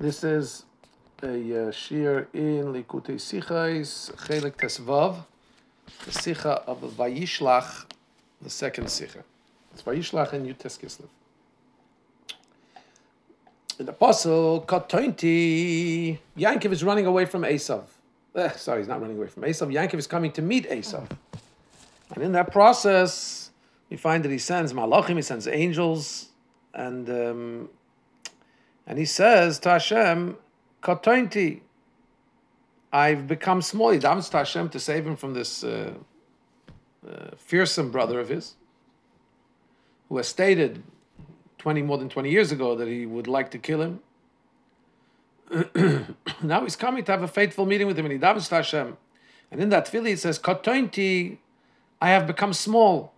This is a uh, shir in Likutei Sichais, Chelik Tesvav, the Sicha of Vayishlach, the second Sicha. It's Vayishlach in Yutes Kislev. The pasuk, Katointi, Yankov is running away from Esav. Eh, sorry, he's not running away from Esav. Yankov is coming to meet Esav. And in that process, we find that he sends malachim, he sends angels, and um, and he says to Hashem, I've become small. He davens to Hashem to save him from this uh, uh, fearsome brother of his, who has stated 20 more than 20 years ago that he would like to kill him. now he's coming to have a faithful meeting with him, and he davens to Hashem. And in that tefillah it says, Katointi, I have become small.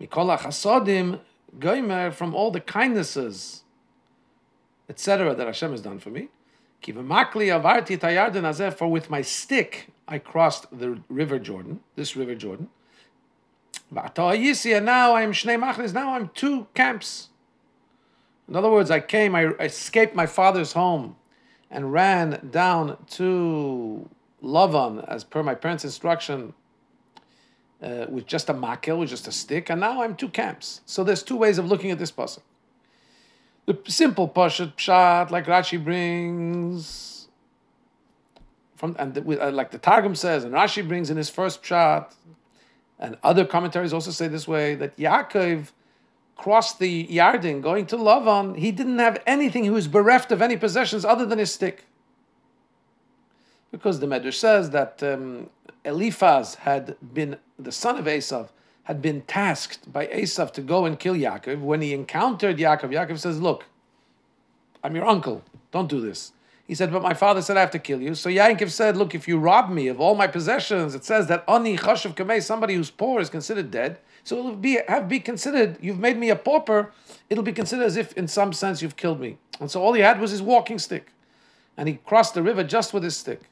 Mikola chasodim, goimer, from all the kindnesses etc., that Hashem has done for me. For with my stick I crossed the river Jordan, this river Jordan. And now I am now I'm two camps. In other words, I came, I escaped my father's home and ran down to Lavan, as per my parents' instruction, uh, with just a makel, with just a stick, and now I'm two camps. So there's two ways of looking at this puzzle. The simple Pashat Pshat, like Rashi brings, from and the, uh, like the Targum says, and Rashi brings in his first Pshat, and other commentaries also say this way that Yaakov crossed the Yarden going to Lavan. He didn't have anything. He was bereft of any possessions other than his stick. Because the Medrash says that um, Eliphaz had been the son of Esav had been tasked by Esav to go and kill Yaakov, when he encountered Yaakov, Yaakov says, Look, I'm your uncle. Don't do this. He said, But my father said I have to kill you. So Yaakov said, Look, if you rob me of all my possessions, it says that Ani Chashav Kamei, somebody who's poor is considered dead. So it'll be have be considered, you've made me a pauper, it'll be considered as if in some sense you've killed me. And so all he had was his walking stick. And he crossed the river just with his stick.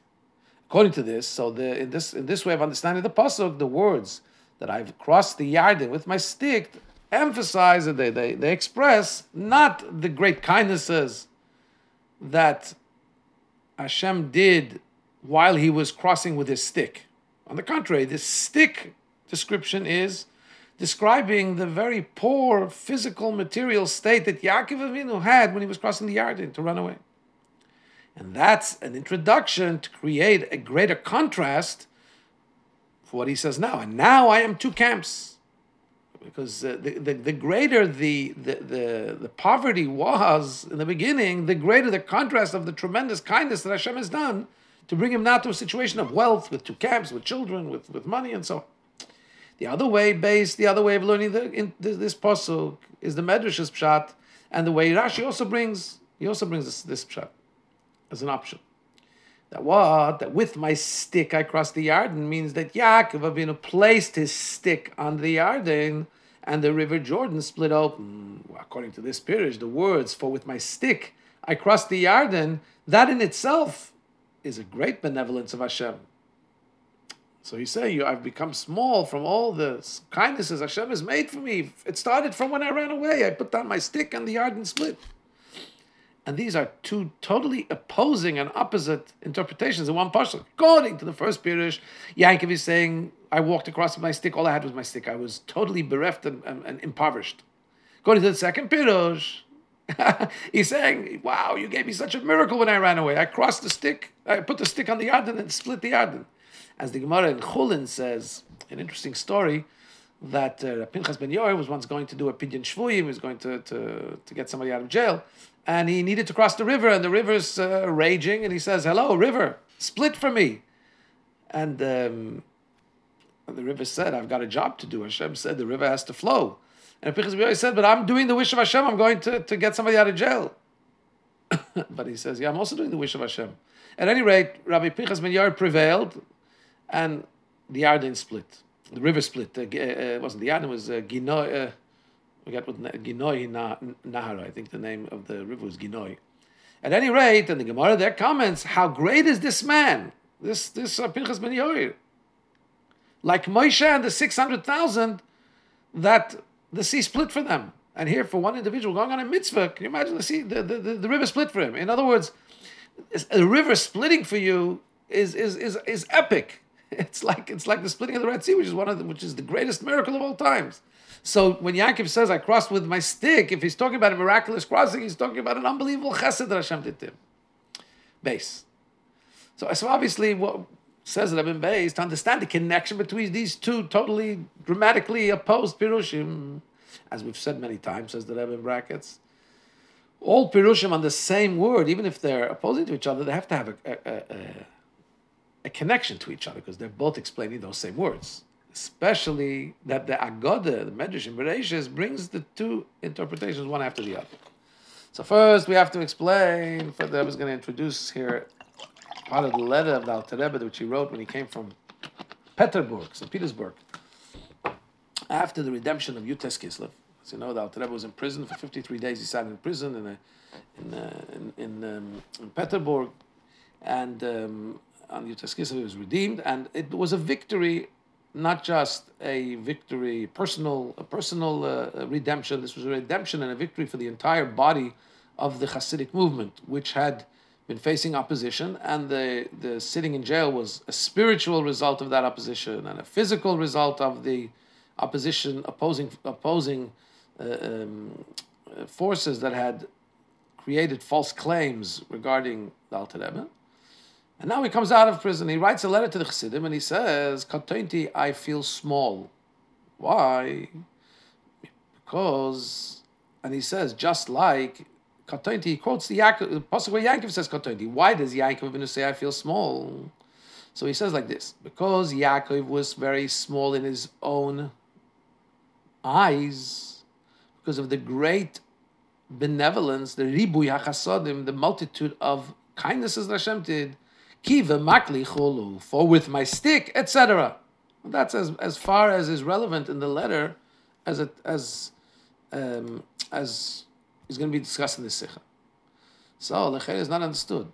According to this, so the, in this in this way of understanding the pasuk, the words that I've crossed the Yarden with my stick emphasize that they, they, they express not the great kindnesses that Hashem did while he was crossing with his stick. On the contrary, this stick description is describing the very poor physical material state that Yaakov Avinu had when he was crossing the Yarden to run away. And that's an introduction to create a greater contrast for what he says now. And now I am two camps. Because uh, the, the, the, greater the, the, the, the poverty was in the beginning, the greater the contrast of the tremendous kindness that Hashem has done to bring him now to a situation of wealth with two camps, with children, with, with money, and so on. The other way, based, the other way of learning the, in, this, pasuk is the Medrash's pshat, and the way Rashi also brings, he also brings this, this pshat as an option. That what? That with my stick I crossed the Yarden means that Yaakov Avinu placed his stick on the Yarden and the river Jordan split open. Well, according to this pirish, the words for with my stick I crossed the Yarden, that in itself is a great benevolence of Hashem. So you say, you, I've become small from all the kindnesses Hashem has made for me. It started from when I ran away. I put down my stick and the Yarden split. And these are two totally opposing and opposite interpretations in one pasuk. According to the first Pirush, Yankov is saying, I walked across with my stick, all I had was my stick. I was totally bereft and, and, and impoverished. According to the second Pirush, he's saying, Wow, you gave me such a miracle when I ran away. I crossed the stick, I put the stick on the Yarden and split the Yarden. As the Gemara in Chulin says, an interesting story that uh, Pinchas ben Yair was once going to do a pidyon shvuyim, he was going to, to, to get somebody out of jail, and he needed to cross the river, and the river's uh, raging, and he says, "Hello, river, split for me." And um, the river said, "I've got a job to do." Hashem said, "The river has to flow." And Pinchas ben Yair said, "But I'm doing the wish of Hashem. I'm going to, to get somebody out of jail." but he says, "Yeah, I'm also doing the wish of Hashem." At any rate, Rabbi Pinchas ben Yair prevailed, and the Yarden split. The river split. Uh, uh, wasn't the? It was uh, Gino. Uh, forget what Ginoi Nahar, I think the name of the river was Ginoi. At any rate, in the Gemara there comments, how great is this man, this this uh, Pinchas ben Yair, like Moshe and the six hundred thousand that the sea split for them, And here, for one individual going on a mitzvah, can you imagine the sea, the, the, the, the river split for him? In other words, a river splitting for you is is is is epic. It's like it's like the splitting of the Red Sea, which is one of the, which is the greatest miracle of all times. So when Yaakov says, "I crossed with my stick," if he's talking about a miraculous crossing, he's talking about an unbelievable chesed that Hashem did to him. Base. So, so obviously, what says that I've been based to understand the connection between these two totally dramatically opposed pirushim, as we've said many times, says the Rebbe in brackets. All pirushim on the same word, even if they're opposing to each other, they have to have a, a, a, a connection to each other because they're both explaining those same words. Especially that the Agoda, the Medrash in Bereshis, brings the two interpretations one after the other. So first we have to explain, for I was going to introduce here part of the letter of the Alter Rebbe which he wrote when he came from Peterburg, St. Petersburg, after the redemption of Yutes Kislev. As you know, the Alter Rebbe was in prison for 53 days. He sat in prison in a, in, a, in, in, um, in Petersburg, and um, Kislev he was redeemed, and it was a victory not just a victory, personal, a personal uh, redemption. This was a redemption and a victory for the entire body of the Hasidic movement, which had been facing opposition, and the, the sitting in jail was a spiritual result of that opposition and a physical result of the opposition opposing opposing uh, um, forces that had created false claims regarding the Alter Rebbe. And now he comes out of prison. He writes a letter to the Chassidim and he says, "Katonti, I feel small. Why? Because, and he says, just like Katonti, he quotes the Yaakov, Pasuk where Yaakov says Katonti. Why does Yaakov say, I feel small? So he says like this because Yaakov was very small in his own eyes, because of the great benevolence, the ribuy hachasodim, the multitude of kindnesses that Hashem did, kiva makli cholu, for with my stick, etc. That's as, as far as is relevant in the letter as it, as um, as is going to be discussed in the Sicha. So, Lecher is not understood.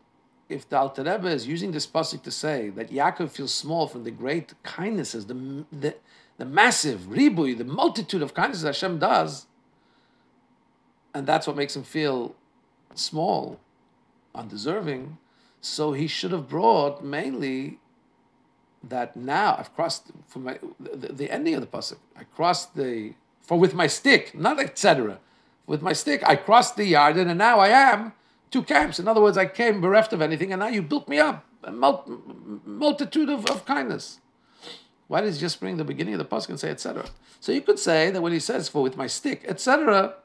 If the Alter Rebbe is using this pasuk to say that Yaakov feels small from the great kindnesses, the, the, the massive ribui, the multitude of kindnesses Hashem does, and that's what makes him feel small, undeserving, so he should have brought mainly that now I've crossed for my the, the ending of the pasuk. I crossed the for with my stick, not etc with my stick. I crossed the yard, and now I am two camps. In other words, I came bereft of anything, and now you built me up a multitude of, of kindness. Why does he just bring the beginning of the pasuk and say etc.? So you could say that when he says for with my stick etc.,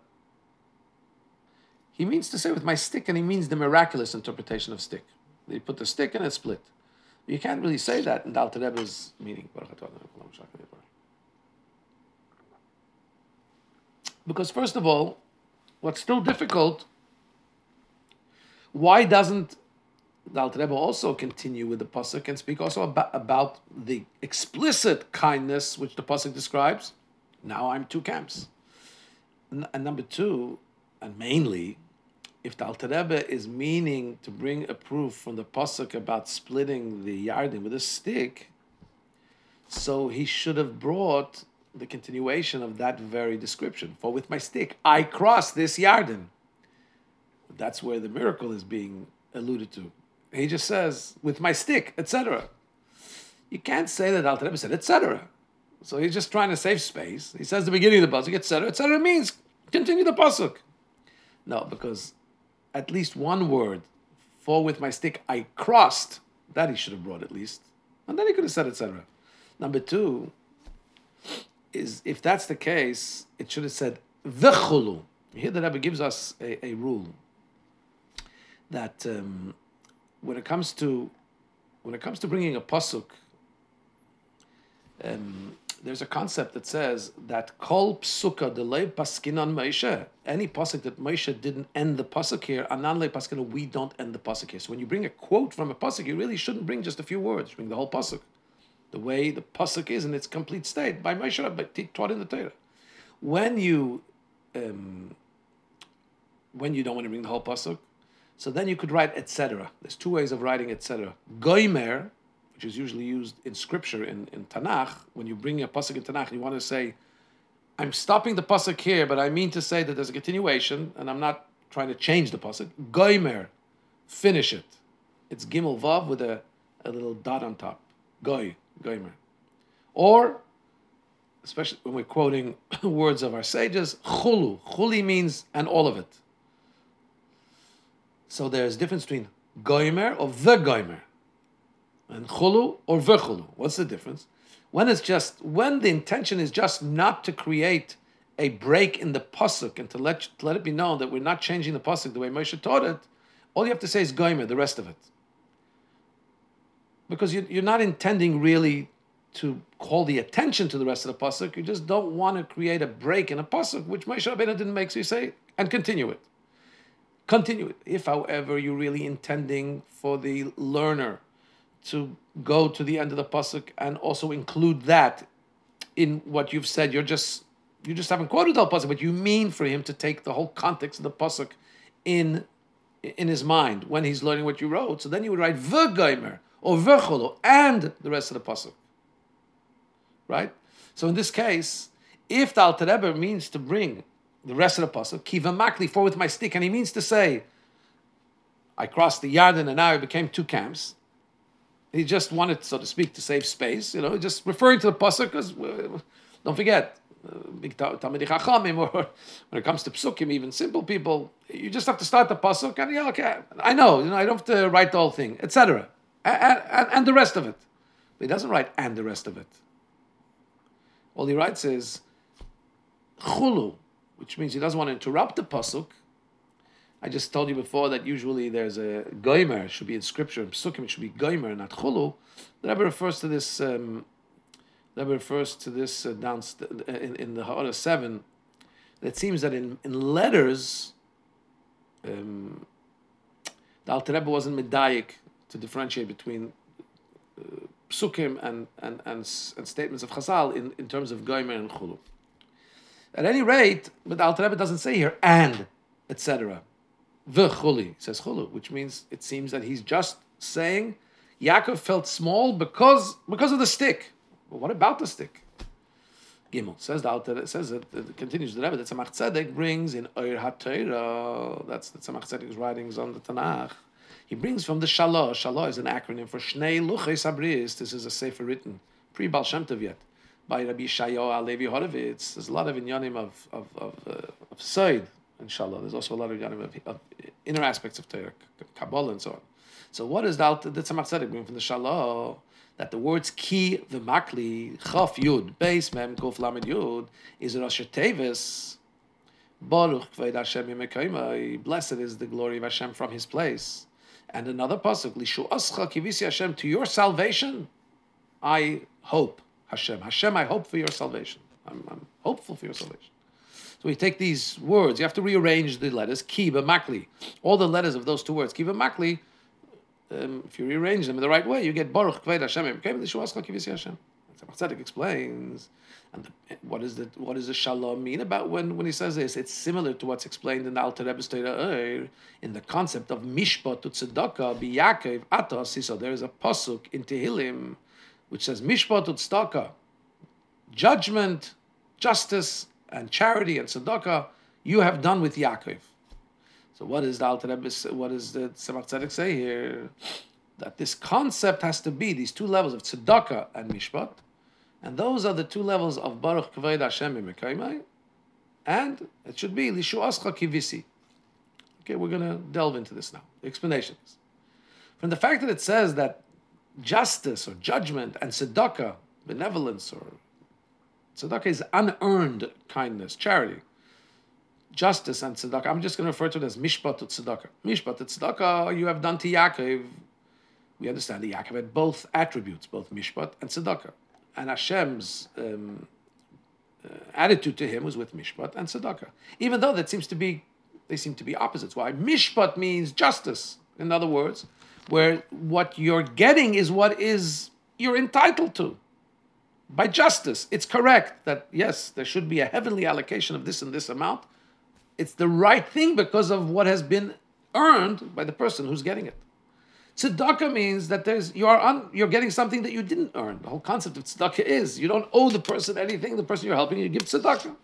he means to say with my stick, and he means the miraculous interpretation of stick. He put the stick and it split. You can't really say that in Dal Rebbe's meaning. Because first of all, what's still difficult, why doesn't the Rebbe also continue with the pasuk and speak also about, about the explicit kindness which the pasuk describes? Now I'm two camps. And number two, and mainly, if the Alter Rebbe is meaning to bring a proof from the pasuk about splitting the Yarden with a stick, so he should have brought the continuation of that very description. For with my stick, I cross this Yarden. That's where the miracle is being alluded to. He just says, with my stick, etc. You can't say that Alter Rebbe said, etc. So he's just trying to save space. He says the beginning of the pasuk, etc. etc. means continue the pasuk. No, because at least one word, for with my stick I crossed, that he should have brought at least. And then he could have said, etc. Number two, is if that's the case, it should have said v'chulu. Here the Rebbe gives us a, a rule that um, when it comes to when it comes to bringing a pasuk, um, there's a concept that says that kol psuka delay paskinan Moshe. Any pasuk that Moshe didn't end the pasuk here, anan le paskinan, we don't end the pasuk here. So when you bring a quote from a pasuk, you really shouldn't bring just a few words. Bring the whole pasuk the way the pasuk is in its complete state by Moshe Rabbeinu taught in the Torah. When you um, when you don't want to bring the whole pasuk, so then you could write etc. There's two ways of writing etc. Goimer, which is usually used in scripture in, in Tanakh, when you bring a pasuk in Tanakh, you want to say I'm stopping the pasuk here, but I mean to say that there's a continuation, and I'm not trying to change the pasuk. Goimer, finish it. It's gimel vav with a, a little dot on top. Goy, goimer. Or, especially when we're quoting words of our sages, chulu. Chuli means and all of it. So there's difference between goimer or the goimer, and chulu or vechulu. What's the difference? When it's just when the intention is just not to create a break in the pasuk and to let to let it be known that we're not changing the pasuk the way Moshe taught it, all you have to say is goimer, the rest of it, because you, you're not intending really to call the attention to the rest of the pasuk. You just don't want to create a break in a pasuk, which Moshe Rabbeinu didn't make. So you say and continue it. Continue it. If, however, you're really intending for the learner to go to the end of the pasuk and also include that in what you've said. You're just you just haven't quoted the pasuk, but you mean for him to take the whole context of the pasuk in in his mind when he's learning what you wrote. So then you would write v'gaimer or v'cholo and the rest of the pasuk. Right. So in this case, if the Alter Rebbe means to bring the rest of the pasuk, kiva makli forward with my stick, and he means to say, I crossed the Yarden and now it became two camps. He just wanted, so to speak, to save space. You know, just referring to the pasuk because uh, don't forget, or when it comes to psukim, even simple people, you just have to start the pasuk and yeah, okay, I know, you know, I don't have to write the whole thing, etc., and, and, and, the rest of it. But he doesn't write and the rest of it. All he writes is chulu, which means he doesn't want to interrupt the pasuk I just told you before that usually there's a goimer, should be in scripture, in psukim, it should be goimer, not chulu. The Rebbe refers to this, um, the Rebbe refers to this uh, down st- in, in the Ha'ara 7. It seems that in, in letters, um, the Alter Rebbe wasn't medayik to differentiate between uh, psukim and, and, and, and, statements of Chazal in, in terms of goimer and chulu. At any rate, but the Alter Rebbe doesn't say here and, etc chuli says chulu, which means it seems that he's just saying Yaakov felt small because because of the stick. Well, what about the stick? Gimel says the Alter, it says it, it continues the Rebbe that Tzemach Tzedek brings in Oir HaTorah. That's the Tzemach Tzedek's writings on the Tanakh. He brings from the Shalah. Shalah is an acronym for Shnei Luchei Sabris. This is a sefer written pre Baal Shem Tov yet by Rabbi Shayo Alevi Horovitz. There's a lot of inyanim of of of, uh, of Seid, inshallah. There's also a lot of of, of inner aspects of Torah, Kabbalah, and so on. So what is that? The Tzemach Tzedek bring from the Shalah that the words ki v'makli chaf yud beis mem kuf lamed yud is Rosh Tevis. Baruch kved Hashem yimekaymai. Blessed is the glory of Hashem from His place. And another pasuk lishu ascha kivisi Hashem to your salvation. I hope Hashem. Hashem, I hope for your salvation. I'm, I'm hopeful for your salvation. So we take these words, you have to rearrange the letters, kiba makli. All the letters of those two words, kiba makli, um, if you rearrange them in the right way, you get Baruch Kved Hashem. Hashem. Tzedek explains, and the, what is the what does the Shalah mean about when, when he says this? It's similar to what's explained in the Alter Rebbe's Torah in the concept of mishpat to tzedakah biyakov atos. So there is a pasuk in Tehillim which says mishpat to tzedakah, judgment, justice, and charity and tzedakah you have done with Yaakov. So what is the Alter Rebbe, what does the Tzemach Tzedek say here? That this concept has to be these two levels of tzedakah and mishpat, and those are the two levels of Baruch Kavod Hashem Mekaymai, and it should be Lishu Ascha Kivisi. Okay, we're going to delve into this now. The explanations. From the fact that it says that justice or judgment and tzedakah, benevolence or Tzedakah is unearned kindness, charity. Justice and tzedakah. I'm just going to refer to it as mishpat tzedakah. Mishpat tzedakah you have done to Yaakov. We understand that Yaakov had both attributes, both mishpat and tzedakah. And Hashem's um, uh, attitude to him was with mishpat and tzedakah. Even though that seems to be, they seem to be opposites. Why? Mishpat means justice. In other words, where what you're getting is what is you're entitled to by justice. It's correct that, yes, there should be a heavenly allocation of this and this amount. It's the right thing because of what has been earned by the person who's getting it. Tzedakah means that there's you are un, you're getting something that you didn't earn. The whole concept of tzedakah is you don't owe the person anything. The person you're helping, you give tzedakah.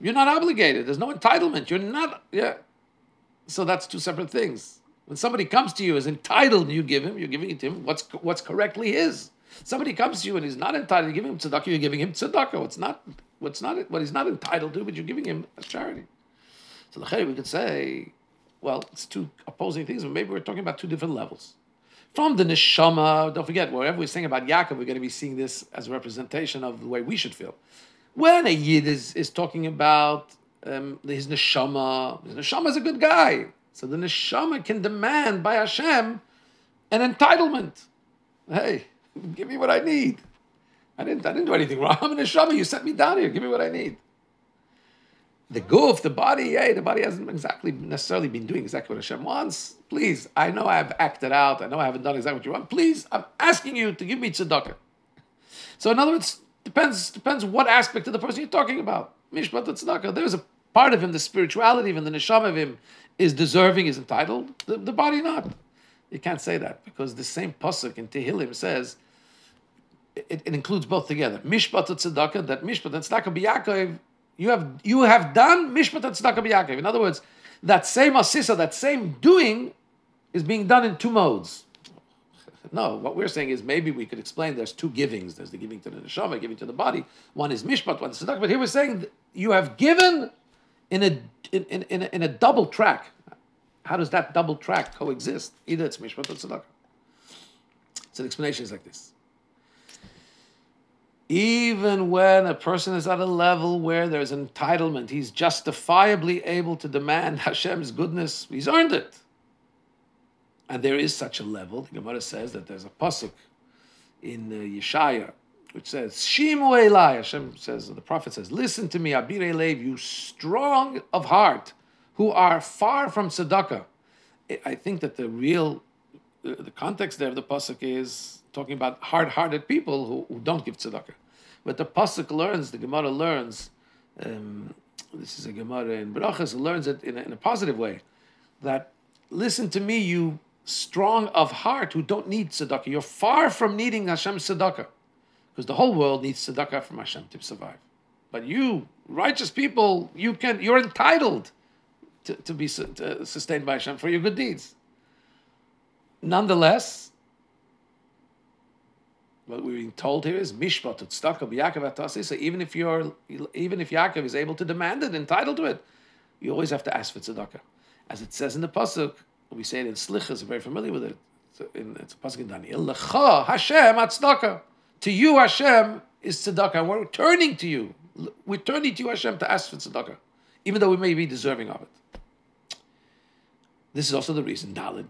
You're not obligated. There's no entitlement. You're not yeah. So that's two separate things. When somebody comes to you as entitled, you give him. You're giving it to him. What's what's correctly his. Somebody comes to you and he's not entitled. You give him tzedakah. You're giving him tzedakah. What's not what's not what he's not entitled to, but you're giving him as charity. So the we could say well, it's two opposing things, but maybe we're talking about two different levels. From the neshama, don't forget, wherever we're saying about Yaakov, we're going to be seeing this as a representation of the way we should feel. When a yid is, is talking about um, his neshama, his neshama is a good guy. So the neshama can demand by Hashem an entitlement. Hey, give me what I need. I didn't, I didn't do anything wrong. I'm a neshama. You sent me down here. Give me what I need the goof, the body, hey, the body hasn't exactly necessarily been doing exactly what Hashem wants. Please, I know I've acted out. I know I haven't done exactly what you want. Please, I'm asking you to give me tzedakah. So, in other words, depends depends what aspect of the person you're talking about. Mishpat tzedakah. There's a part of him, the spirituality of him, the neshama of him, is deserving, is entitled. The, the body not. You can't say that because the same pasuk in Tehillim says it, it includes both together. Mishpat tzedakah. That mishpat tzedakah b'Yaakov you have you have done mishpat and tzedakah b'Yaakov. In other words, that same asisa, that same doing, is being done in two modes. No, what we're saying is maybe we could explain there's two givings. There's the giving to the neshama, giving to the body. One is mishpat, one is tzedakah. But here we're saying you have given in a in, in, in, a, in a double track. How does that double track coexist? Either it's mishpat or tzedakah. So the explanation is like this even when a person is at a level where there's entitlement, he's justifiably able to demand Hashem's goodness, he's earned it. And there is such a level. The Gemara says that there's a pasuk in uh, Yeshaya which says, Shimu Elai. Hashem says, the prophet says, Listen to me, Abirei Lev, you strong of heart, who are far from tzedakah. I think that the real, the context there of the pasuk is talking about hard-hearted people who, who don't give tzedakah. But the pasuk learns, the Gemara learns. Um, this is a Gemara in Berachas. learns it in a, in a positive way. That listen to me, you strong of heart who don't need tzedakah. You're far from needing Hashem's tzedakah, because the whole world needs tzedakah from Hashem to survive. But you, righteous people, you can. You're entitled to, to be to uh, sustained by Hashem for your good deeds. Nonetheless, what we're being told here is mishpat tzedakah b'Yaakov atasi. So even if you're, even if Yaakov is able to demand it, entitled to it, you always have to ask for tzedakah. As it says in the pasuk, we say it in Slichas, We're very familiar with it. In, it's a pasuk in Daniel. Lecha Hashem tzedakah. To you, Hashem is tzedakah, and we're turning to you. We're turning to you, Hashem, to ask for tzedakah, even though we may be deserving of it. This is also the reason, Dalid,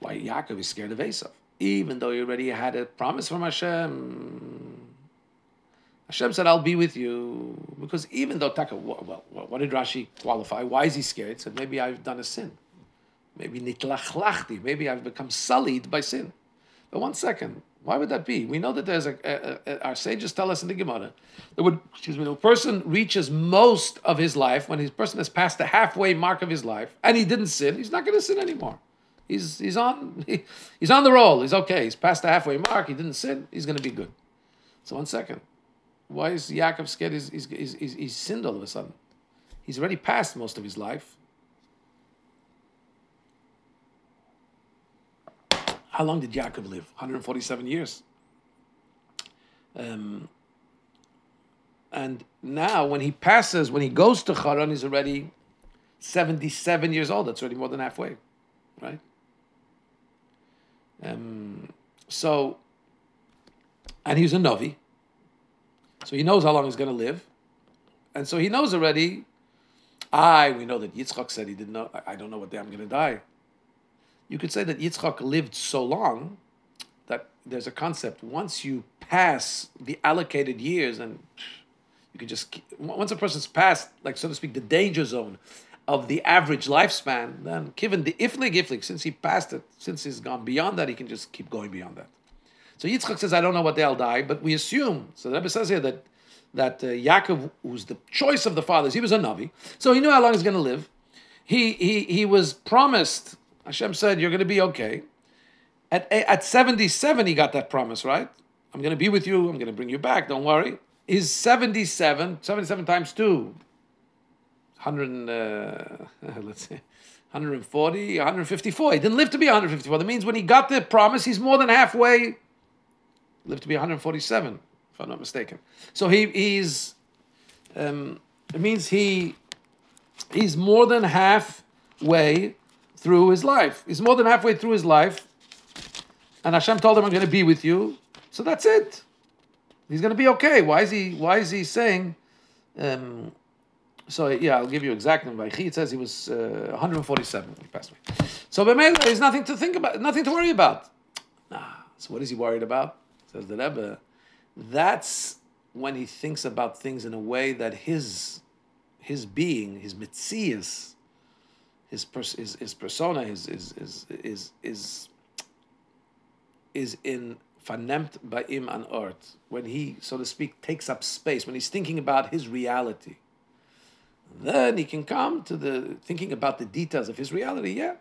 why Yaakov is scared of Esav even though he already had a promise from Hashem. Hashem said, I'll be with you. Because even though Taka, well, what did Rashi qualify? Why is he scared? He said, maybe I've done a sin. Maybe nitlachlachti. Maybe I've become sullied by sin. But one second, why would that be? We know that there's a, a, a, our sages tell us in the Gemara that when, excuse me, a person reaches most of his life, when his person has passed the halfway mark of his life, and he didn't sin, he's not going to sin anymore. He's he's on he, he's on the roll. He's okay. He's past the halfway mark. He didn't sin. He's going to be good. So one second, why is Yaakov scared? He's, he's, he's, he's sinned all of a sudden. He's already passed most of his life. How long did Yaakov live? 147 years. Um, and now, when he passes, when he goes to Haran, he's already 77 years old. That's already more than halfway, right? Um, so, and he's a Novi, so he knows how long he's going to live. And so he knows already, I, we know that Yitzchak said he didn't know, I don't know what day I'm going to die. You could say that Yitzchak lived so long that there's a concept. Once you pass the allocated years, and you can just, once a person's passed, like so to speak, the danger zone, of the average lifespan, then given the iflig iflig, since he passed it, since he's gone beyond that, he can just keep going beyond that. So Yitzchak says, I don't know what they'll die, but we assume, so the Rebbe says here that that uh, Yaakov, was the choice of the fathers, he was a Navi, so he knew how long he's going to live. He, he, he was promised Hashem said, You're going to be okay. At, at 77, he got that promise, right? I'm going to be with you. I'm going to bring you back. Don't worry. Is 77, 77 times 2, 100, uh, let's see, 140, 154. He didn't live to be 154. That means when he got the promise, he's more than halfway, lived to be 147, if I'm not mistaken. So he, he's, um, it means he, he's more than halfway through his life. He's more than halfway through his life. And Hashem told him, I'm going to be with you. So that's it. He's going to be okay. Why is he, why is he saying, um, so yeah, I'll give you exact number. It says he was uh, 147 when he passed away. So Bemela, there's nothing to think about, nothing to worry about. Nah. So what is he worried about? Says the Rebbe. That's when he thinks about things in a way that his his being, his mitzias, his, pers- his his persona, his is is is is is in vernemt by him on earth. When he, so to speak, takes up space, when he's thinking about his reality then he can come to the thinking about the details of his reality. Yeah,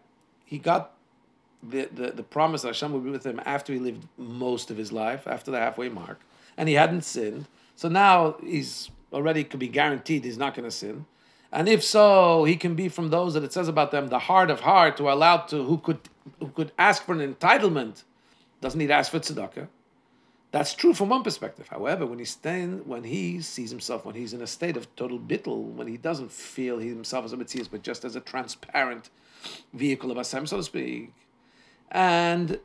he got the, the, the promise that Hashem would be with him after he lived most of his life, after the halfway mark, and he hadn't sinned. So now he's already could be guaranteed he's not going to sin. And if so, he can be from those that it says about them, the heart of heart, who allowed to who could who could ask for an entitlement, doesn't need to ask for tzedakah. That's true from one perspective. However, when he staying, when he sees himself, when he's in a state of total bittul, when he doesn't feel himself as a mitzias, but just as a transparent vehicle of Hashem, so to speak, and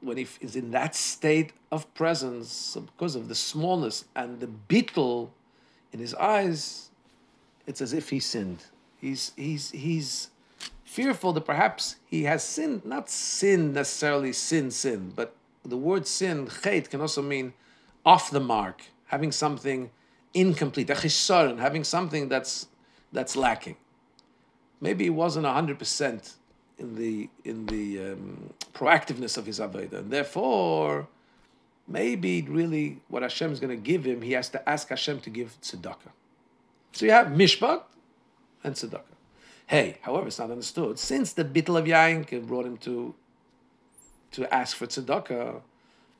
when he is in that state of presence, because of the smallness and the bittul in his eyes, it's as if he sinned. He's he's he's fearful that perhaps he has sinned, not sin necessarily sin sin, but the word sin, chait, can also mean off the mark, having something incomplete, a chisaron, having something that's that's lacking. Maybe he wasn't hundred percent in the in the um, proactiveness of his avodah, and therefore, maybe really what Hashem is going to give him, he has to ask Hashem to give tzedakah. So you have mishpat and tzedakah. Hey, however, it's not understood. Since the bittel of Yain brought him to to ask for tzedakah.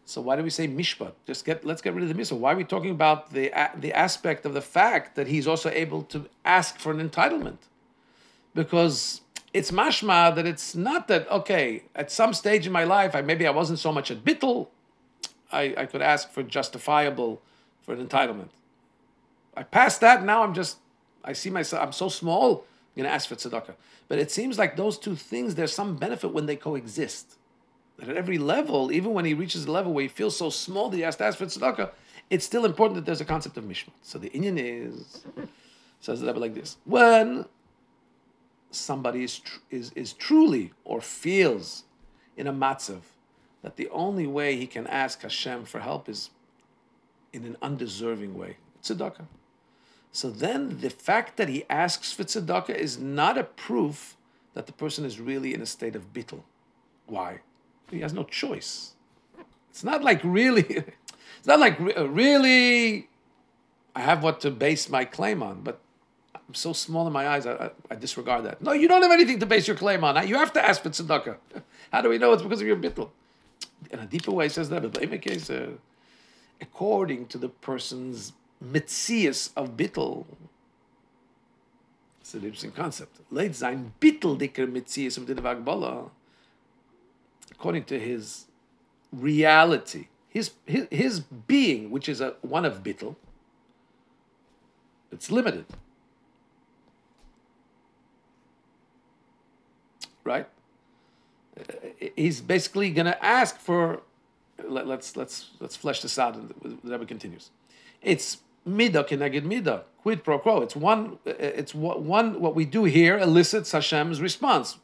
So why do we say mishpat? Just get let's get rid of the mitzias. Why are we talking about the the aspect of the fact that he's also able to ask for an entitlement? Because it's mashma that it's not that okay. At some stage in my life, I maybe I wasn't so much at bittel. I, I could ask for justifiable for an entitlement. I passed that. Now I'm just I see myself. I'm so small. I'm going to ask for tzedakah. But it seems like those two things. There's some benefit when they coexist that at every level, even when he reaches a level where he feels so small that he has to ask for tzedakah, it's still important that there's a concept of mishpat. So the inyan is says the Rebbe like this: when somebody is, tr- is is truly or feels in a matzav that the only way he can ask Hashem for help is in an undeserving way, tzedakah. So then the fact that he asks for tzedakah is not a proof that the person is really in a state of bittul. Why? He has no choice. It's not like really, it's not like really, I have what to base my claim on, but I'm so small in my eyes, I, I, I disregard that. No, you don't have anything to base your claim on. You have to ask for tzedakah. How do we know it's because of your bittul? In a deeper way, he says that, but in any case, uh, according to the person's mitzias of bittul, it's an interesting concept. Leit sein bittul dicker mitzias of the according to his reality, his, his, his being, which is a one of bittel, it's limited. Right? Uh, he's basically going to ask for. Let, us let's let's flesh this out. And the Rebbe continues. It's midah keneged midah, quid pro quo. It's one. It's what one. What we do here elicits Hashem's response.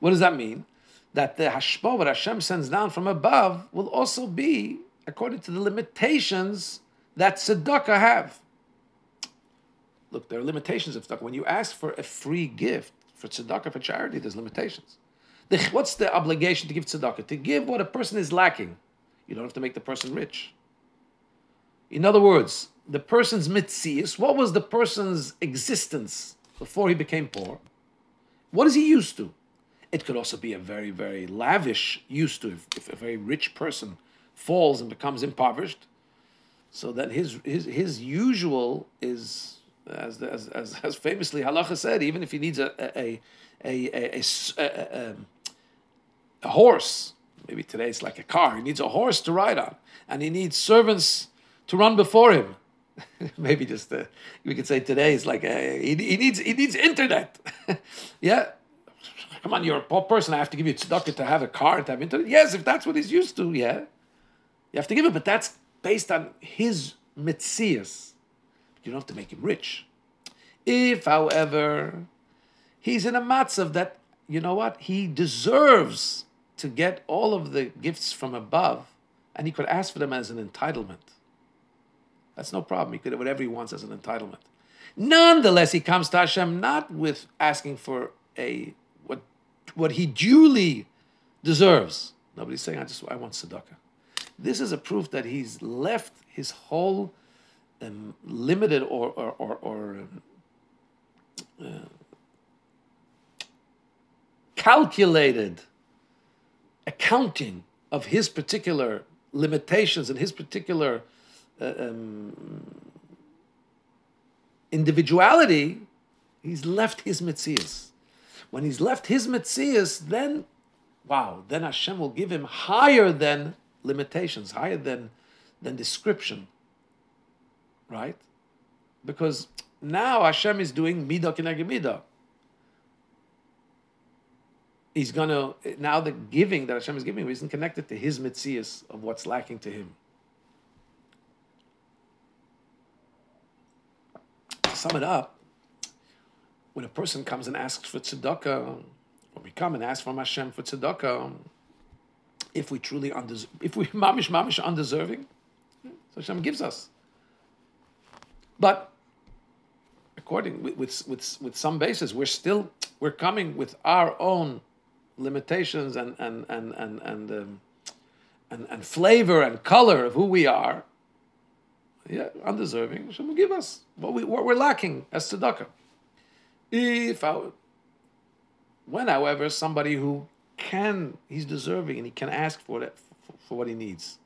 What does that mean? that the hashpah what Hashem sends down from above will also be according to the limitations that tzedakah have. Look, there are limitations of tzedakah. When you ask for a free gift for tzedakah for charity, there's limitations. The, what's the obligation to give tzedakah? To give what a person is lacking. You don't have to make the person rich. In other words, the person's mitzias, what was the person's existence before he became poor? What is he used to? It could also be a very, very lavish used to if, if a very rich person falls and becomes impoverished. So that his his his usual is as as as, as famously halacha said, even if he needs a a a a, a, a, a horse, maybe today it's like a car. He needs a horse to ride on, and he needs servants to run before him. maybe just uh, we could say today is like he, he needs he needs internet. yeah, come on, you're a poor person. I have to give you tzedakah to have a car and to have internet. Yes, if that's what he's used to, yeah, you have to give it. But that's based on his mitzias. You don't have to make him rich. If, however, he's in a matzav that you know what he deserves to get all of the gifts from above, and he could ask for them as an entitlement. That's no problem. He could have whatever he wants as an entitlement. Nonetheless, he comes to Hashem not with asking for a what what he duly deserves. Nobody's saying I just I want tzedakah. This is a proof that he's left his whole um, limited or or or, or um, uh, calculated accounting of his particular limitations and his particular uh, um, individuality, he's left his mitzias. When he's left his mitzias, then, wow, then Hashem will give him higher than limitations, higher than, than description. Right? Because now Hashem is doing midah kineged midah. He's gonna now the giving that Hashem is giving isn't connected to his mitzias of what's lacking to him. Sum it up, when a person comes and asks for tzedakah, or we come and ask from Hashem for tzedakah, if we truly undeserve, if we mamish mamish undeserving, so Hashem gives us. But according with, with with with some basis, we're still we're coming with our own limitations and and and and and um, and, and flavor and color of who we are, yeah, undeserving, Hashem will give us what, we, what we're lacking as tzedakah. If I, when, however, somebody who can, he's deserving and he can ask for that for, for what he needs.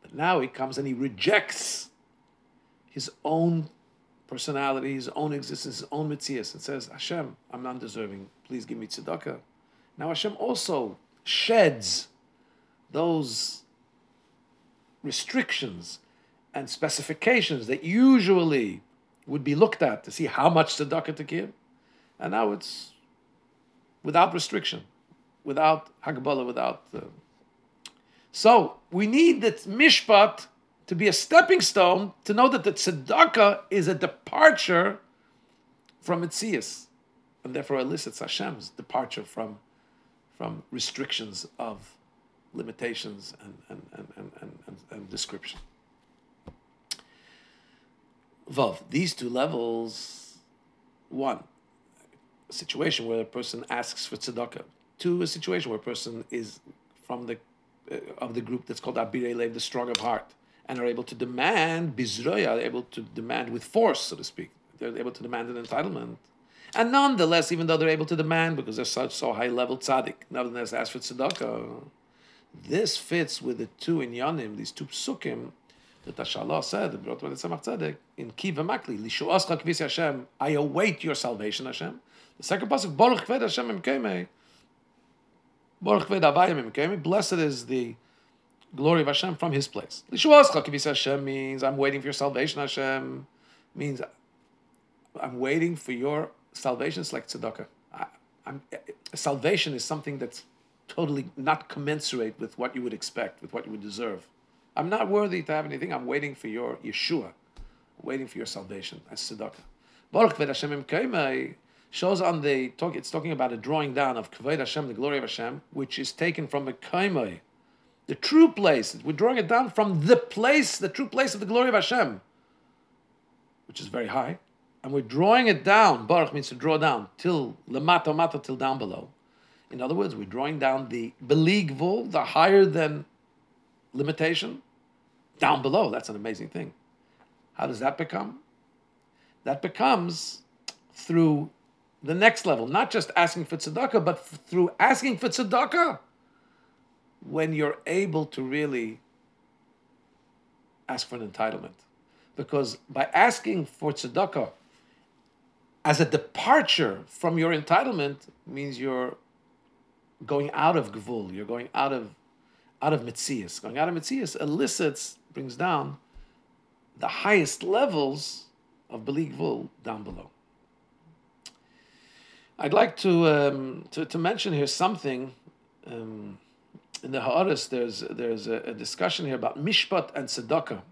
But now he comes and he rejects his own personality, his own existence, his own mitzias, and says, Hashem, I'm undeserving. Please give me tzedakah. Now Hashem also sheds those restrictions and specifications that usually would be looked at to see how much tzedakah to give. And now it's without restriction, without Hagbala, without. Uh... So we need that mishpat to be a stepping stone to know that the tzedakah is a departure from Mitzias, and therefore elicits Hashem's departure from, from restrictions of limitations and, and, and, and, and, and description. Vav. These two levels, one, a situation where a person asks for tzedakah. Two, a situation where a person is from the uh, of the group that's called Abirei Lev, the strong of heart, and are able to demand bizroya, able to demand with force, so to speak. They're able to demand an entitlement. And nonetheless, even though they're able to demand because they're such so high level tzaddik, nonetheless ask for tzedakah. This fits with the two inyanim, these two psukim that said, the brought by the Tzemach Tzedek, in Kiva Makli, I await your salvation, Hashem. The second pasuk, Baruch Kved Hashem Imkeme, Baruch Kved Avayim Imkeme, blessed is the glory of Hashem from His place. Lishuascha Kvisi Hashem means, I'm waiting for your salvation, Hashem, means, I'm waiting for your salvation. It's like tzedakah. I, salvation is something that's totally not commensurate with what you would expect, with what you would deserve. I'm not worthy to have anything. I'm waiting for your Yeshua, waiting for your salvation. That's tzedakah. Baruch Kved Hashem Imkaimai shows on the talk. It's talking about a drawing down of Kved Hashem, the glory of Hashem, which is taken from the Kaimai, the true place. We're drawing it down from the place, the true place of the glory of Hashem, which is very high, and we're drawing it down. Baruch means to draw down till lemata mata till down below. In other words, we're drawing down the beligvul, the higher than limitation, down below. That's an amazing thing. How does that become? That becomes through the next level, not just asking for tzedakah, but f- through asking for tzedakah, when you're able to really ask for an entitlement. Because by asking for tzedakah as a departure from your entitlement means you're going out of gvul, you're going out of out of mitzias. Going out of mitzias elicits, brings down the highest levels of beli gvul down below. I'd like to, um, to, to mention here something. Um, in the Haaretz, there's there's a, a, discussion here about mishpat and tzedakah.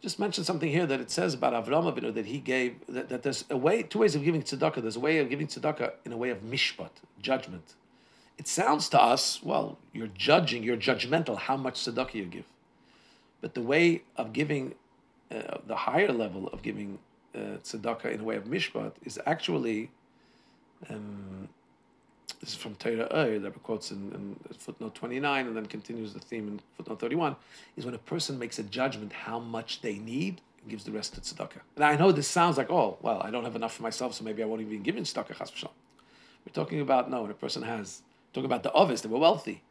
Just mention something here that it says about Avram Avinu that he gave that, that there's a way, two ways of giving tzedakah. There's a way of giving tzedakah in a way of mishpat, judgment. It sounds to us, well, you're judging, you're judgmental how much tzedakah you give. But the way of giving, uh, the higher level of giving uh, tzedakah in the way of mishpat is actually um, this is from Torah Ohr that quotes in, in, footnote 29 and then continues the theme in footnote 31, is when a person makes a judgment how much they need and gives the rest to tzedakah. And I know this sounds like, oh, well, I don't have enough for myself, so maybe I won't even give in tzedakah, chas We're talking about, no, when a person has, talking about the others, they were wealthy.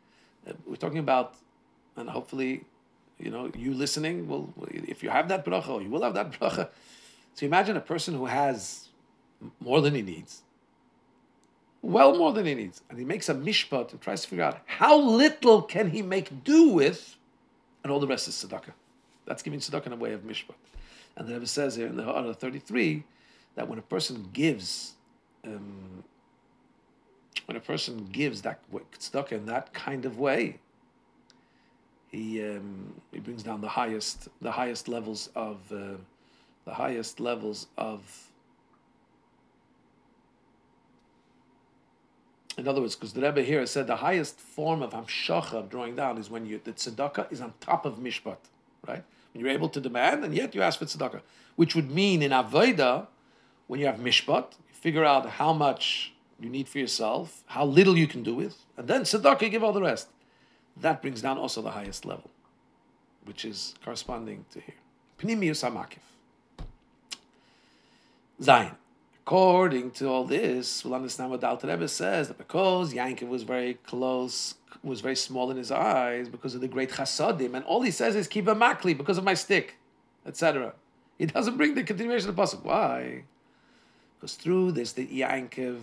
Uh, we're talking about, and hopefully, you know, you listening, will if you have that bracha, you will have that bracha. So imagine a person who has more than he needs, well more than he needs. And he makes a mishpat and tries to figure out how little can he make do with, and all the rest is tzedakah. That's giving tzedakah in a way of mishpat. And the Rebbe says here in the Ha'ara 33 that when a person gives, um, when a person gives that tzedakah in that kind of way, he um, he brings down the highest the highest levels of uh, the highest levels of In other words, because the Rebbe here said the highest form of hamshacha, of drawing down, is when you the tzedakah is on top of mishpat, right? When you're able to demand, and yet you ask for tzedakah, which would mean in avodah, when you have mishpat, you figure out how much you need for yourself, how little you can do with, and then tzedakah, give all the rest. That brings down also the highest level, which is corresponding to here. Pnimius hamakif. Zion. According to all this, we'll understand what the Alter Rebbe says that because Yankov was very close, was very small in his eyes because of the great chasadim, and all he says is keep kiba makli because of my stick, etc. He doesn't bring the continuation of the pasuk. Why? Because through this, the Yankov,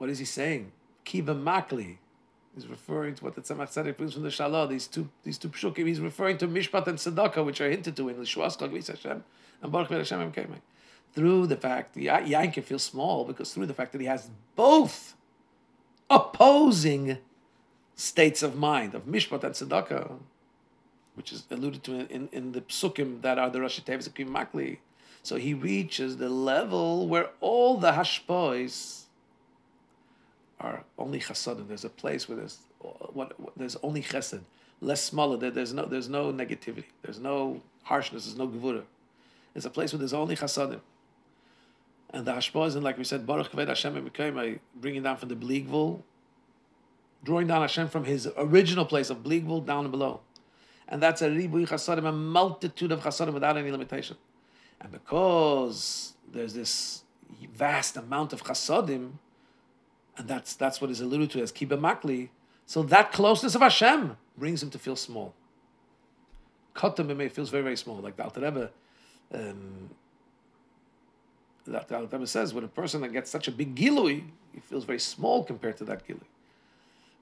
what is he saying? Kiba makli. He's referring to what the Tzemach Tzedek brings from the Shalah, these two these two pshukim. He's referring to Mishpat and Tzedakah, which are hinted to in Lishuas Kagvis Hashem and Baruch Hashem through the fact Yankee feels small because through the fact that he has both opposing states of mind of mishpat and tzedakah, which is alluded to in, in, the psukim that are the Rashi Tevis of Makli. So he reaches the level where all the hashpois are only chasadim. There's a place where there's what, there's only chesed, less smaller. There, there's no there's no negativity. There's no harshness. There's no gevura. It's a place where there's only chasadim. And the Hashpah is like we said, Baruch Kved Hashem bringing down from the beli drawing down Hashem from his original place of beli gvul down below. And that's a ribui chasadim, a multitude of chasadim without any limitation. And because there's this vast amount of chasadim, and that's that's what is alluded to as kiba makli, so that closeness of Hashem brings him to feel small. Kotam feels very, very small, like the Alter Rebbe um, the Rebbe says when a person that gets such a big gilui, he feels very small compared to that gilui.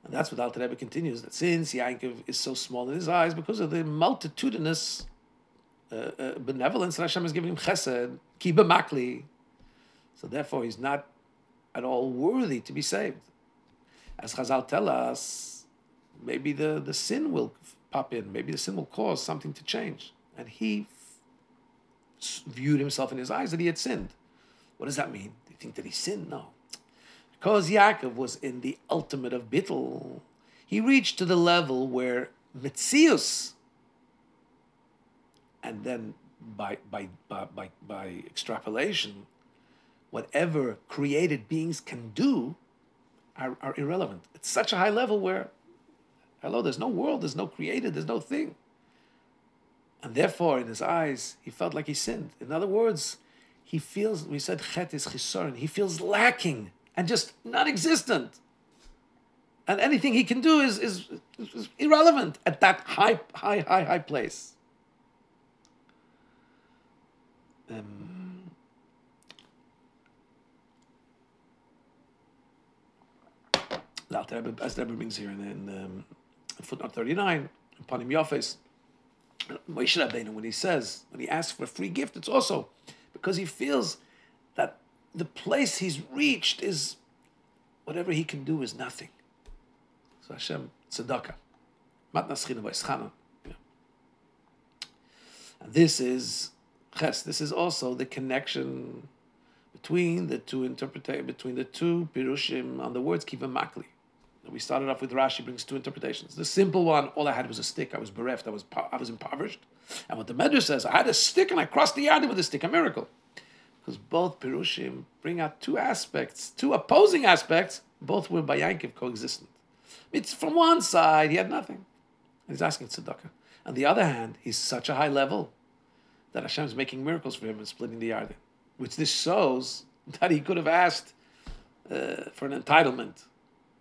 And that's what Alter Rebbe continues that since Yankov is so small in his eyes because of the multitudinous uh, uh, benevolence that Hashem has given him, Chesed, Kiba Makli, so therefore he's not at all worthy to be saved. As Chazal tell us, maybe the, the sin will pop in, maybe the sin will cause something to change. And he f- viewed himself in his eyes that he had sinned. What does that mean? Do you think that he sinned? No. Because Yaakov was in the ultimate of bittul, he reached to the level where Mitzius, and then by, by, by, by, by extrapolation, whatever created beings can do are, are irrelevant. It's such a high level where, hello, there's no world, there's no created, there's no thing. And therefore, in his eyes, he felt like he sinned. In other words, he feels, we said chet is chisorin, he feels lacking and just non-existent. And anything he can do is, is, is irrelevant at that high, high, high, high place. Um, as the Rebbe brings here in, in um, footnote 39, upon him Yofes, Moshe Rabbeinu, when he says, when he asks for a free gift, it's also because he feels that the place he's reached is whatever he can do is nothing. So Hashem, tzedakah. Matnas And this is ches. This is also the connection between the two interpretation between the two pirushim on the words kiva makli. We started off with Rashi brings two interpretations. The simple one, all I had was a stick. I was bereft. I was I was impoverished. And what the Medrash says, I had a stick and I crossed the yard with a stick. A miracle, because both pirushim bring out two aspects, two opposing aspects. Both were by Yankiv coexistent. It's from one side he had nothing, and he's asking tzedakah. On the other hand, he's such a high level that Hashem is making miracles for him and splitting the yard, which this shows that he could have asked uh, for an entitlement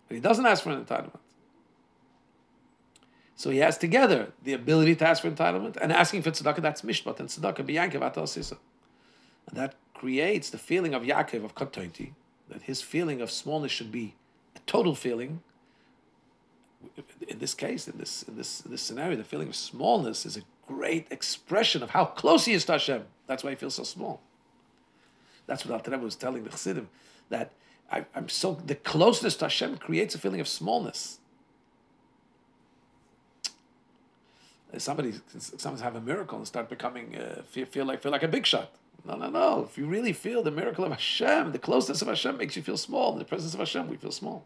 but he doesn't ask for an entitlement. So he has together the ability to ask for entitlement and asking for tzedakah, that's mishpat, and tzedakah biyankev atal sisa. And that creates the feeling of Yaakov, of Katonti, that his feeling of smallness should be a total feeling. In this case, in this, in this, in this scenario, the feeling of smallness is a great expression of how close he is to Hashem. That's why he feels so small. That's what Al was telling the Chassidim, that I, am so the closeness to Hashem creates a feeling of smallness. Somebody, sometimes have a miracle and start becoming uh, feel, feel like feel like a big shot. No, no, no. If you really feel the miracle of Hashem, the closeness of Hashem makes you feel small. In the presence of Hashem, we feel small.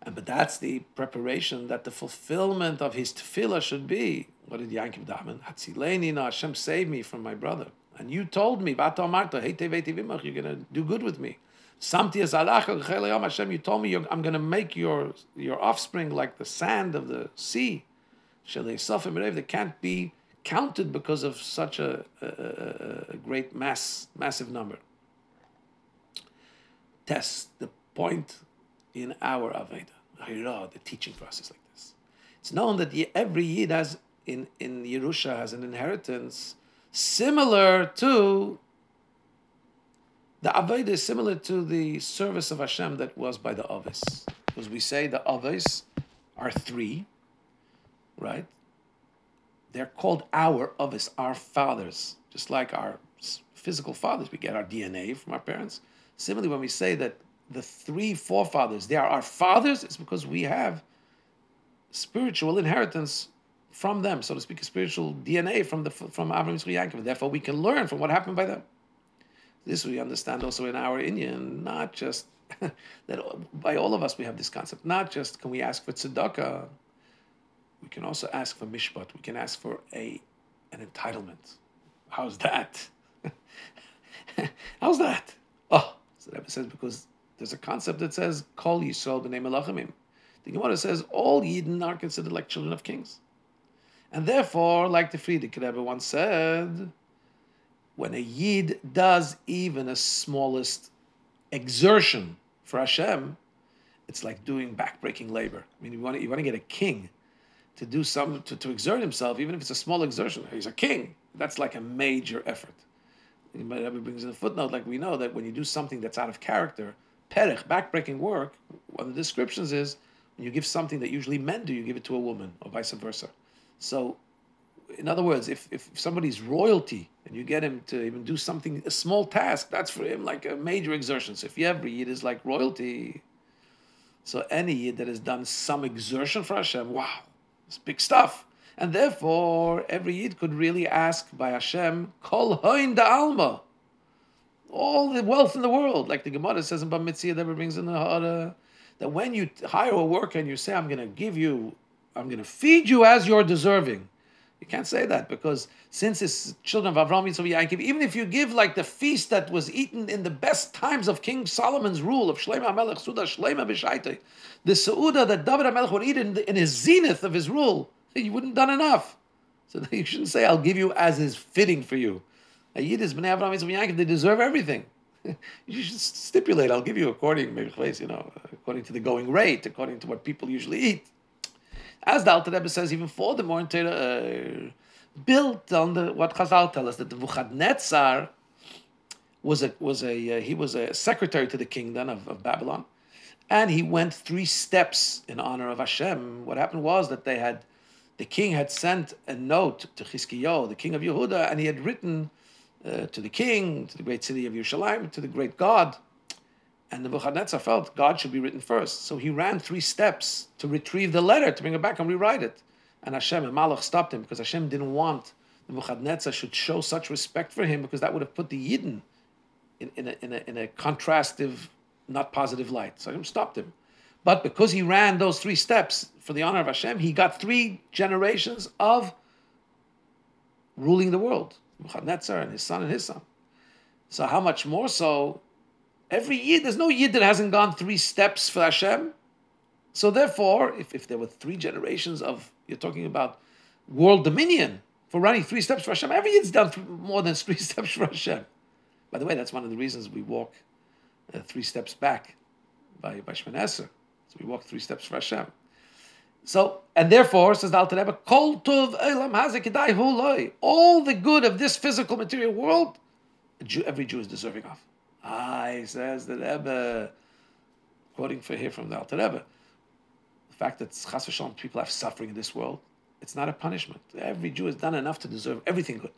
And but that's the preparation that the fulfillment of his tefillah should be. What did Yankim daven? Hatzileni na Hashem save me from my brother. And you told me, you're going to do good with me. Samti Hashem, you told me I'm going to make your your offspring like the sand of the sea. That can't be counted because of such a, a, a great mass, massive number. Test the point in our Avodah, the teaching process like this. It's known that every Yid has in, in Yerusha has an inheritance similar to the Avodah is similar to the service of Hashem that was by the Avis. Because we say the Avis are three, right? They're called our Avis, our fathers, just like our physical fathers. We get our DNA from our parents. Similarly, when we say that the three forefathers, they are our fathers, it's because we have spiritual inheritance from them, so to speak, a spiritual DNA from the from Abraham Yitzchak Yaakov. Therefore, we can learn from what happened by them. This we understand also in our inyan, not just that by all of us we have this concept. Not just can we ask for tzedakah, we can also ask for mishpat. We can ask for a an entitlement. How's that? How's that? Oh, so that says because there's a concept that says Kol Yisrael b'nei melachimim. The Gemara says all Yidden are considered like children of kings, and therefore, like the Frierdiker Rebbe once said, when a Yid does even a smallest exertion for Hashem, it's like doing backbreaking labor. I mean, you want to, you want to get a king to do some to, to exert himself, even if it's a small exertion. He's a king. That's like a major effort. Rebbe brings in a footnote, like we know that when you do something that's out of character, perich, backbreaking work, one of the descriptions is when you give something that usually men do, you give it to a woman, or vice versa. So in other words, if, if somebody's royalty and you get him to even do something, a small task, that's for him like a major exertion. So if you every Yid is like royalty, so any Yid that has done some exertion for Hashem, wow, it's big stuff. And therefore, every Yid could really ask by Hashem, Kol hoin da alma, all the wealth in the world. Like the Gemara says in Bava Metzia that brings in the Hara, that when you hire a worker and you say, I'm going to give you, I'm going to feed you as you're deserving you can't say that because since it's children of Avram, Yitzchak, Yaakov, even if you give like the feast that was eaten in the best times of King Solomon's rule of Shlomo HaMelech, Suda Shleima B'Shaita, the Seuda that David HaMelech would eat in, the, in his zenith of his rule, you wouldn't done enough. So you shouldn't say, I'll give you as is fitting for you. A Yid is Bnei Avraham, Yitzchak, Yaakov, they deserve everything. you should stipulate, I'll give you according, maybe, you know, according to the going rate, according to what people usually eat. As the Alter Rebbe says, even for the more uh, built on the what Chazal tell us that the Nebuchadnezzar was a was a uh, he was a secretary to the kingdom of, of Babylon, and he went three steps in honor of Hashem. What happened was that they had the king had sent a note to Chizkiyahu, the king of Yehuda, and he had written uh, to the king, to the great city of Yerushalayim, to the great God. And the Nebuchadnezzar felt God should be written first. So he ran three steps to retrieve the letter, to bring it back and rewrite it. And Hashem and Malach stopped him because Hashem didn't want the Nebuchadnezzar should show such respect for him because that would have put the Yidden in, in, a, in, a, in a contrastive, not positive light. So Hashem stopped him. But because he ran those three steps for the honor of Hashem, he got three generations of ruling the world. Nebuchadnezzar and his son and his son. So how much more so? Every yid, there's no yid that hasn't gone three steps for Hashem. So therefore, if, if there were three generations of, you're talking about world dominion for running three steps for Hashem, every yid's done more than three steps for Hashem. By the way, that's one of the reasons we walk uh, three steps back by, by Shemon So we walk three steps for Hashem. So, and therefore, says the Alter Kol Huloi. All the good of this physical material world, Jew, every Jew is deserving of. He says the Rebbe, quoting for here from the Alter Rebbe, the fact that Chas v'shalom, people have suffering in this world, it's not a punishment. Every Jew has done enough to deserve everything good.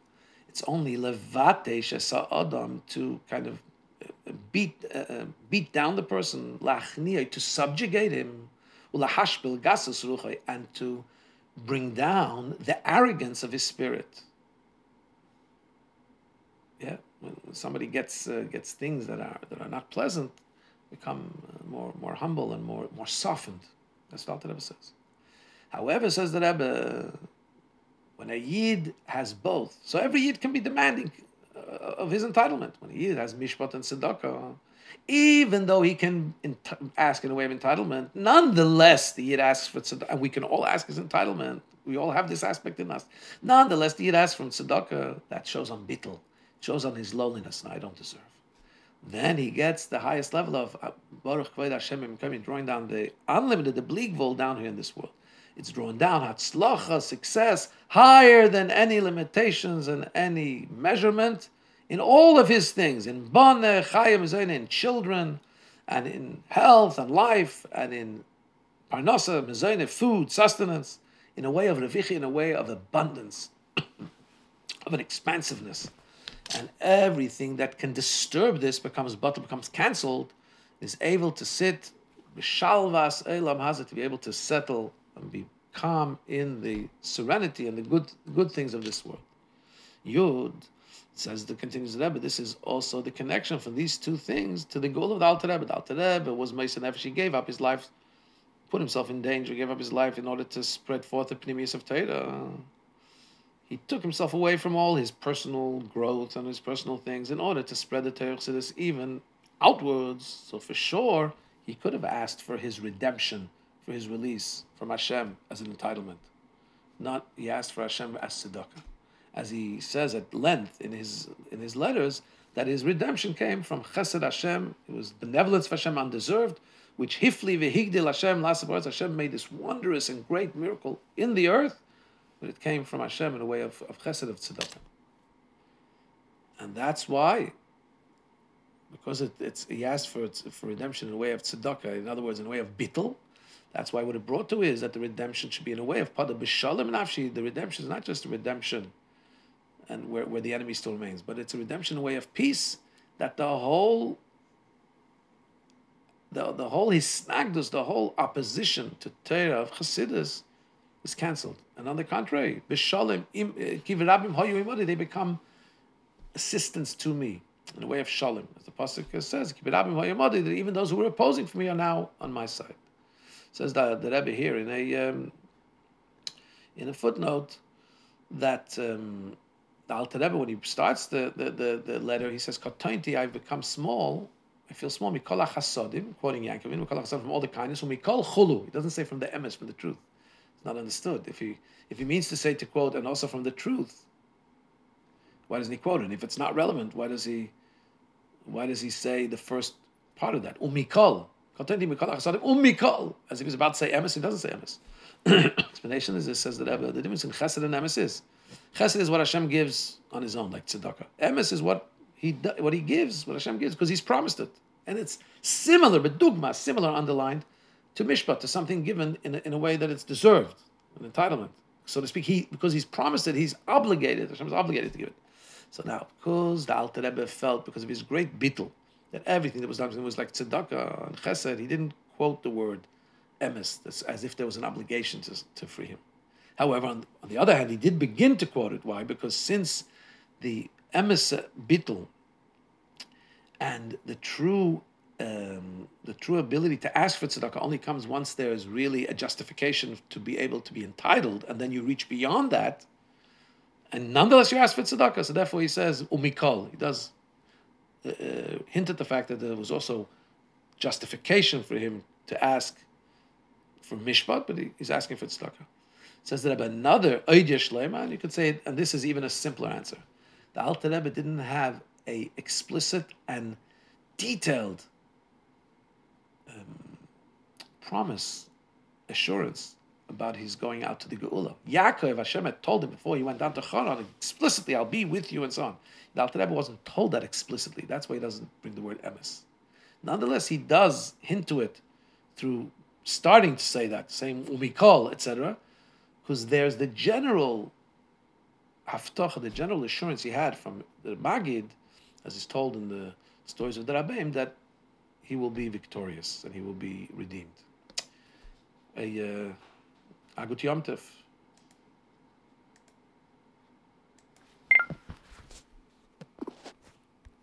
It's only levate adam to kind of uh, beat uh, uh, beat down the person, to subjugate him and to bring down the arrogance of his spirit. When somebody gets uh, gets things that are that are not pleasant, become uh, more more humble and more more softened. That's what the Rebbe says. However, says the Rebbe, when a yid has both, so every yid can be demanding uh, of his entitlement. When a yid has mishpat and tzedakah, even though he can ask in a way of entitlement, nonetheless, the Yid asks for tzedakah, and we can all ask his entitlement. We all have this aspect in us. Nonetheless, the Yid asks from tzedakah, that shows on bittel, shows on his loneliness, and I don't deserve. Then he gets the highest level of uh, Baruch Kved Hashem coming, drawing down the unlimited, the beli gvul down here in this world. It's drawn down, Hatzlacha, success, higher than any limitations and any measurement in all of his things, in Bane, Chayim, in children, and in health and life, and in Parnasa, Mezayne, food, sustenance, in a way of Revichi, in a way of abundance, of an expansiveness. And everything that can disturb this becomes bottle, becomes cancelled, is able to sit, Bishalvas Elam Hazat, to be able to settle and be calm in the serenity and the good good things of this world. Yud Says the continues the Rebbe, this is also the connection from these two things to the goal of the Alter Rebbe. The Alter Rebbe was Mason Nefesh. He gave up his life, put himself in danger, gave up his life in order to spread forth the Pnimius of Torah. He took himself away from all his personal growth and his personal things in order to spread the Torah this even outwards. So for sure, he could have asked for his redemption, for his release from Hashem as an entitlement. Not he asked for Hashem as tzedakah as he says at length in his in his letters, that his redemption came from Chesed Hashem. It was benevolence of Hashem undeserved, which Hifli vehigdil Hashem Hashem made this wondrous and great miracle in the earth, but it came from Hashem in a way of, of Chesed of Tzedakah. And that's why, because it, it's he asked for for redemption in a way of tzedakah, in other words, in a way of bittel. That's why what it brought to is that the redemption should be in a way of pada b'shalom nafshi. The redemption is not just a redemption and where, where the enemy still remains. But it's a redemption in a way of peace that the whole the, the whole hisnagdus, the whole opposition to Torah of Chassidus is cancelled. And on the contrary, Bishalim, eh, they become assistants to me in the way of Shalom. As the Pasuk says, that even those who were opposing for me are now on my side. Says the, the Rebbe here in a um, in a footnote that um, the Alter Rebbe, when he starts the, the, the, the letter, he says, Katainti, I've become small. I feel small. Mikol chasodim, quoting Yankovin, Mikol chasodim from all the kindness. Mikol chulu. He doesn't say from the emes, from the truth. It's not understood. If he if he means to say to quote, and also from the truth, why doesn't he quote? And if it's not relevant, why does he why does he say the first part of that? Umikol. Umikol. As if he's about to say emes, he doesn't say emes. Explanation is it says that the difference in chesed and emes is chesed is what Hashem gives on his own, like tzedakah. Emes is what he what he gives, what Hashem gives, because he's promised it, and it's similar, but dugma, similar underlined to mishpat, to something given in a, in a way that it's deserved, an entitlement, so to speak. He because he's promised it, he's obligated. Hashem is obligated to give it. So now, because the Alter Rebbe felt because of his great bittul that everything that was done was like tzedakah and chesed, he didn't quote the word emes as if there was an obligation to, to free him. However, on, on the other hand, he did begin to quote it. Why? Because since the emes bittul and the true um, the true ability to ask for tzedakah only comes once there is really a justification to be able to be entitled, and then you reach beyond that, and nonetheless you ask for tzedakah. So therefore, he says umikol. He does uh, hint at the fact that there was also justification for him to ask for mishpat, but he, he's asking for tzedakah. says that another oidish and you could say, and this is even a simpler answer. The Alter Rebbe didn't have a explicit and detailed um, promise, assurance about his going out to the Geula. Yaakov, Hashem had told him before he went down to Haran explicitly, I'll be with you and so on. The Alter Rebbe wasn't told that explicitly. That's why he doesn't bring the word emes. Nonetheless, he does hint to it through starting to say that, saying umikol, etc., because there's the general haftach, the general assurance he had from the Magid, as is told in the stories of the Rabbeim, that he will be victorious and he will be redeemed. A uh, Agut Yom